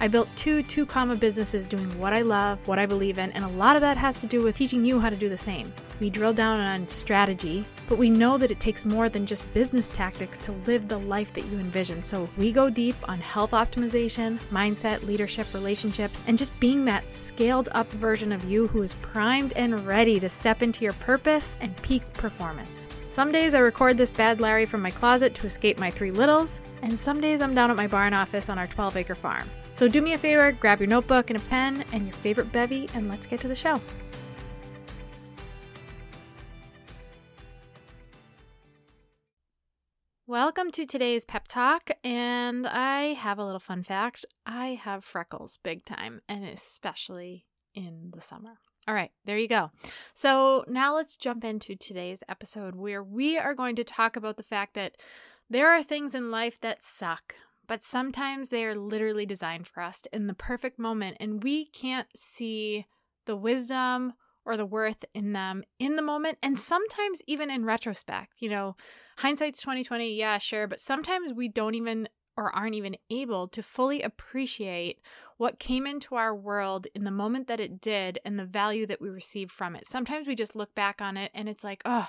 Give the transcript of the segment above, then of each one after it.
I built two two comma businesses doing what I love, what I believe in, and a lot of that has to do with teaching you how to do the same. We drill down on strategy, but we know that it takes more than just business tactics to live the life that you envision. So we go deep on health optimization, mindset, leadership, relationships, and just being that scaled up version of you who is primed and ready to step into your purpose and peak performance. Some days I record this bad Larry from my closet to escape my three littles, and some days I'm down at my barn office on our 12 acre farm. So do me a favor, grab your notebook and a pen and your favorite bevy, and let's get to the show. Welcome to today's pep talk, and I have a little fun fact. I have freckles big time, and especially in the summer. All right, there you go. So now let's jump into today's episode where we are going to talk about the fact that there are things in life that suck, but sometimes they are literally designed for us in the perfect moment, and we can't see the wisdom or the worth in them in the moment and sometimes even in retrospect. You know, hindsight's 2020, yeah, sure, but sometimes we don't even or aren't even able to fully appreciate what came into our world in the moment that it did and the value that we received from it. Sometimes we just look back on it and it's like, oh,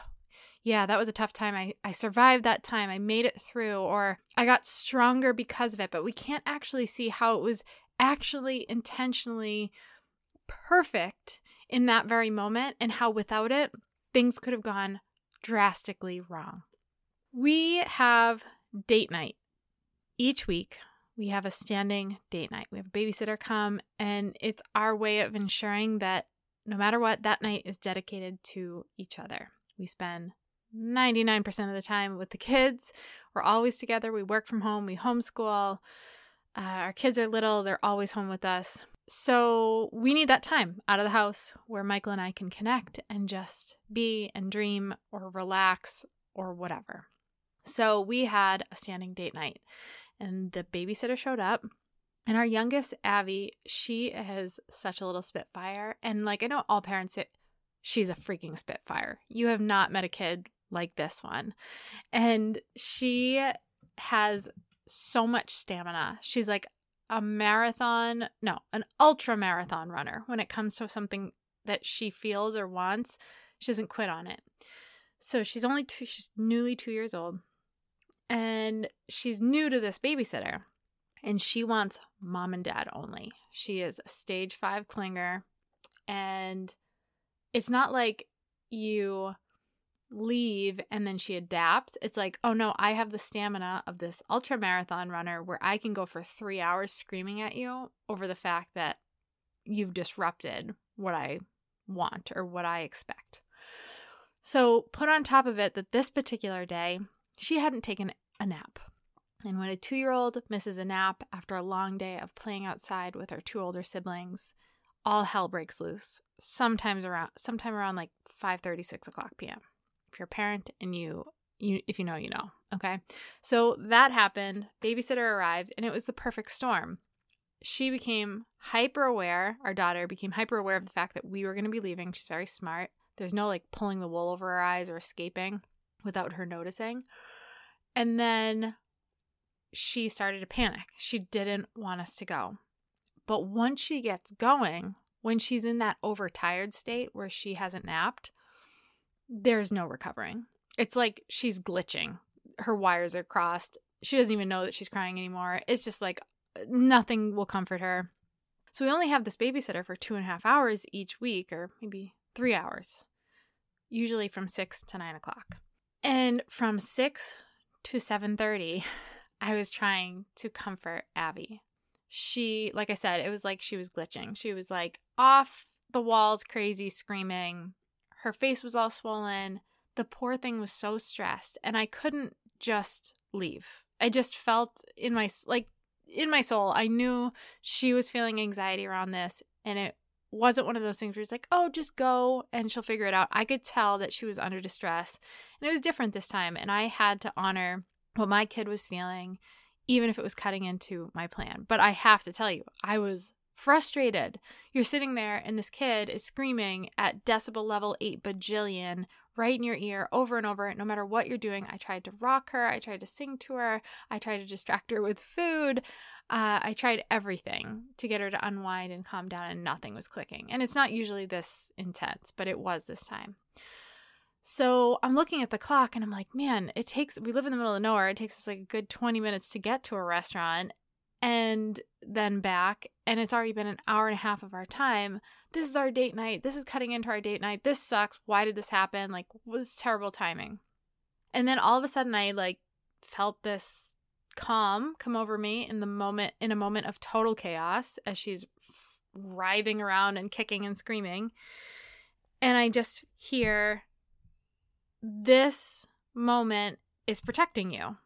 yeah, that was a tough time. I, I survived that time. I made it through, or I got stronger because of it. But we can't actually see how it was actually intentionally perfect in that very moment and how without it, things could have gone drastically wrong. We have date night each week. We have a standing date night. We have a babysitter come, and it's our way of ensuring that no matter what, that night is dedicated to each other. We spend 99% of the time with the kids. We're always together. We work from home, we homeschool. Uh, our kids are little, they're always home with us. So we need that time out of the house where Michael and I can connect and just be and dream or relax or whatever. So we had a standing date night and the babysitter showed up. And our youngest, Abby, she is such a little spitfire. And like I know all parents she's a freaking spitfire. You have not met a kid like this one. And she has so much stamina. She's like a marathon, no, an ultra marathon runner when it comes to something that she feels or wants. She doesn't quit on it. So she's only two, she's newly two years old and she's new to this babysitter and she wants mom and dad only. She is a stage five clinger and it's not like you leave and then she adapts. It's like, oh no, I have the stamina of this ultra marathon runner where I can go for three hours screaming at you over the fact that you've disrupted what I want or what I expect. So, put on top of it that this particular day, she hadn't taken a nap. And when a two year old misses a nap after a long day of playing outside with her two older siblings, all hell breaks loose. Sometimes around, sometime around like 5 6 o'clock p.m if you're a parent and you you if you know you know okay? So that happened babysitter arrived and it was the perfect storm. She became hyper aware our daughter became hyper aware of the fact that we were going to be leaving. She's very smart. There's no like pulling the wool over her eyes or escaping without her noticing and then she started to panic she didn't want us to go but once she gets going when she's in that overtired state where she hasn't napped there's no recovering. It's like she's glitching. Her wires are crossed. She doesn't even know that she's crying anymore. It's just like uh, nothing will comfort her. So we only have this babysitter for two and a half hours each week, or maybe three hours, usually from six to nine o'clock. And from six to seven thirty, I was trying to comfort Abby. She, like I said, it was like she was glitching. She was like off the walls, crazy, screaming, Her face was all swollen. The poor thing was so stressed, and I couldn't just leave. I just felt in my like in my soul, I knew she was feeling anxiety around this, and it wasn't one of those things where it's like, oh, just go and she'll figure it out. I could tell that she was under distress, and it was different this time, and I had to honor what my kid was feeling, even if it was cutting into my plan. But I have to tell you, I was frustrated. You're sitting there, and this kid is screaming at decibel level 8 bajillion right in your ear over and over, no matter what you're doing. I tried to rock her, I tried to sing to her, I tried to distract her with food. Uh, I tried everything to get her to unwind and calm down, and nothing was clicking. And it's not usually this intense, but it was this time. So I'm looking at the clock and I'm like, man, it takes, we live in the middle of nowhere. It takes us like a good 20 minutes to get to a restaurant and then back. And it's already been an hour and a half of our time. This is our date night. This is cutting into our date night. This sucks. Why did this happen? Like, was terrible timing. And then all of a sudden, I like felt this calm come over me in the moment, in a moment of total chaos as she's writhing around and kicking and screaming. And I just hear this moment is protecting you.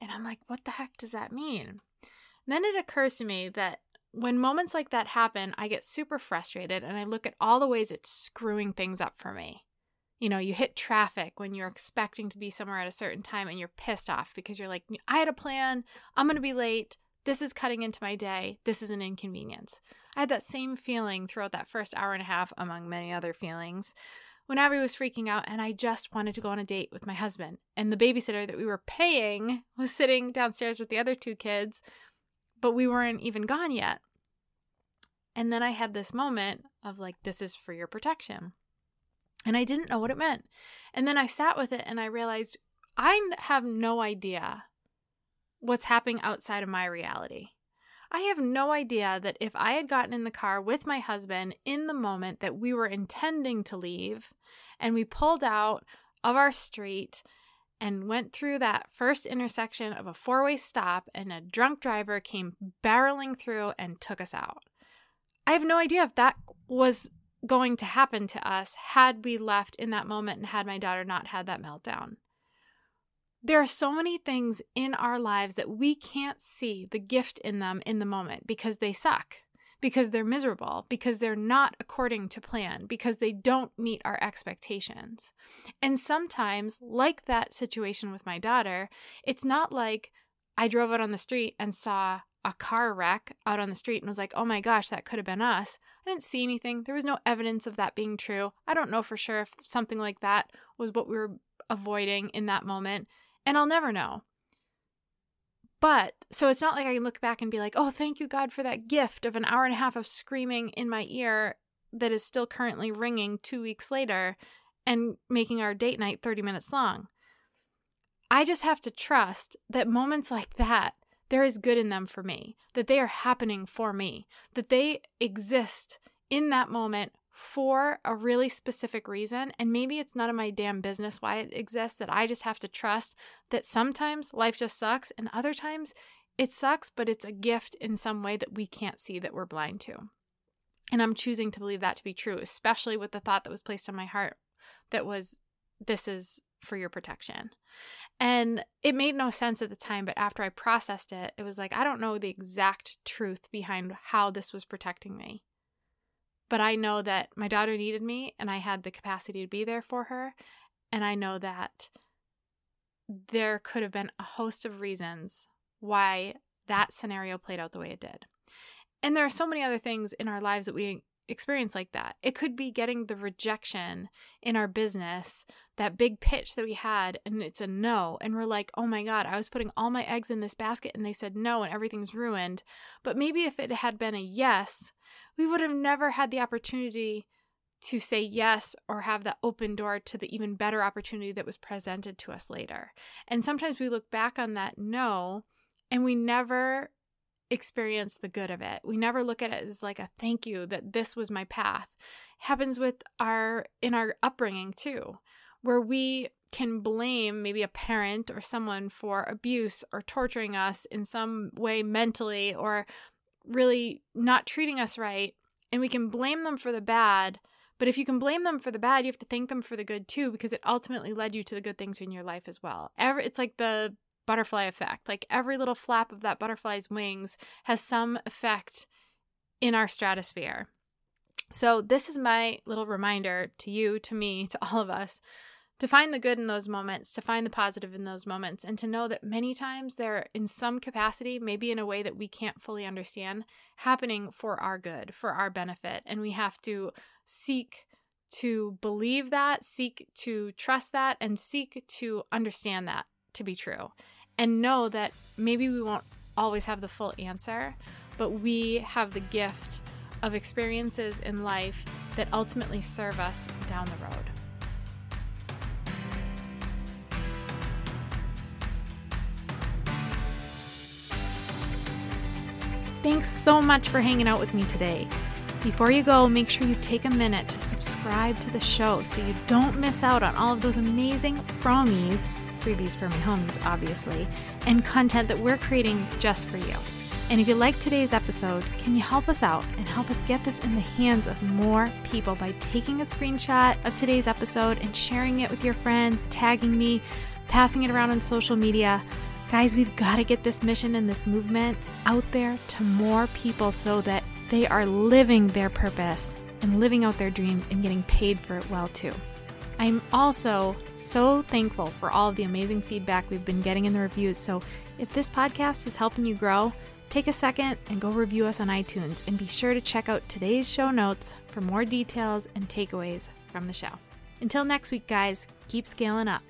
And I'm like, what the heck does that mean? Then it occurs to me that when moments like that happen, I get super frustrated and I look at all the ways it's screwing things up for me. You know, you hit traffic when you're expecting to be somewhere at a certain time and you're pissed off because you're like, I had a plan, I'm going to be late, this is cutting into my day, this is an inconvenience. I had that same feeling throughout that first hour and a half, among many other feelings, when Abby was freaking out and I just wanted to go on a date with my husband. And the babysitter that we were paying was sitting downstairs with the other two kids, but we weren't even gone yet. And then I had this moment of like, this is for your protection. And I didn't know what it meant. And then I sat with it and I realized I have no idea what's happening outside of my reality. I have no idea that if I had gotten in the car with my husband in the moment that we were intending to leave and we pulled out of our street and went through that first intersection of a four way stop and a drunk driver came barreling through and took us out. I have no idea if that was going to happen to us had we left in that moment and had my daughter not had that meltdown. There are so many things in our lives that we can't see the gift in them in the moment because they suck, because they're miserable, because they're not according to plan, because they don't meet our expectations. And sometimes, like that situation with my daughter, it's not like I drove out on the street and saw a car wreck out on the street and was like, oh my gosh, that could have been us. I didn't see anything. There was no evidence of that being true. I don't know for sure if something like that was what we were avoiding in that moment and I'll never know. But so it's not like I can look back and be like, oh, thank you, God, for that gift of an hour and a half of screaming in my ear that is still currently ringing two weeks later and making our date night 30 minutes long. I just have to trust that moments like that, there is good in them for me, that they are happening for me, that they exist in that moment for a really specific reason. And maybe it's none of my damn business why it exists, that I just have to trust that sometimes life just sucks and other times it sucks, but it's a gift in some way that we can't see that we're blind to. And I'm choosing to believe that to be true, especially with the thought that was placed on my heart that was, this is for your protection. And it made no sense at the time, but after I processed it, it was like, I don't know the exact truth behind how this was protecting me. But I know that my daughter needed me and I had the capacity to be there for her. And I know that there could have been a host of reasons why that scenario played out the way it did. And there are so many other things in our lives that we experience like that. It could be getting the rejection in our business, that big pitch that we had, and it's a no. And we're like, oh my God, I was putting all my eggs in this basket and they said no and everything's ruined. But maybe if it had been a yes, we would have never had the opportunity to say yes or have that open door to the even better opportunity that was presented to us later. And sometimes we look back on that no and we never experience the good of it. We never look at it as like a thank you that this was my path. It happens with our in our upbringing too, where we can blame maybe a parent or someone for abuse or torturing us in some way mentally or really not treating us right and we can blame them for the bad, But if you can blame them for the bad, you have to thank them for the good too, because it ultimately led you to the good things in your life as well. Every, it's like the butterfly effect. Like every little flap of that butterfly's wings has some effect in our stratosphere. So, this is my little reminder to you, to me, to all of us to find the good in those moments, to find the positive in those moments, and to know that many times they're in some capacity, maybe in a way that we can't fully understand, happening for our good, for our benefit. And we have to seek to believe that, seek to trust that, and seek to understand that to be true. And know that maybe we won't always have the full answer, but we have the gift of experiences in life that ultimately serve us down the road. Thanks so much for hanging out with me today. Before you go, make sure you take a minute to subscribe to the show so you don't miss out on all of those amazing fromies, freebies for my homies, obviously, and content that we're creating just for you. And if you like today's episode, can you help us out and help us get this in the hands of more people by taking a screenshot of today's episode and sharing it with your friends, tagging me, passing it around on social media? Guys, we've got to get this mission and this movement out there to more people so that they are living their purpose and living out their dreams and getting paid for it well too. I'm also so thankful for all of the amazing feedback we've been getting in the reviews. So, if this podcast is helping you grow, take a second and go review us on iTunes and be sure to check out today's show notes for more details and takeaways from the show. Until next week, guys, keep scaling up.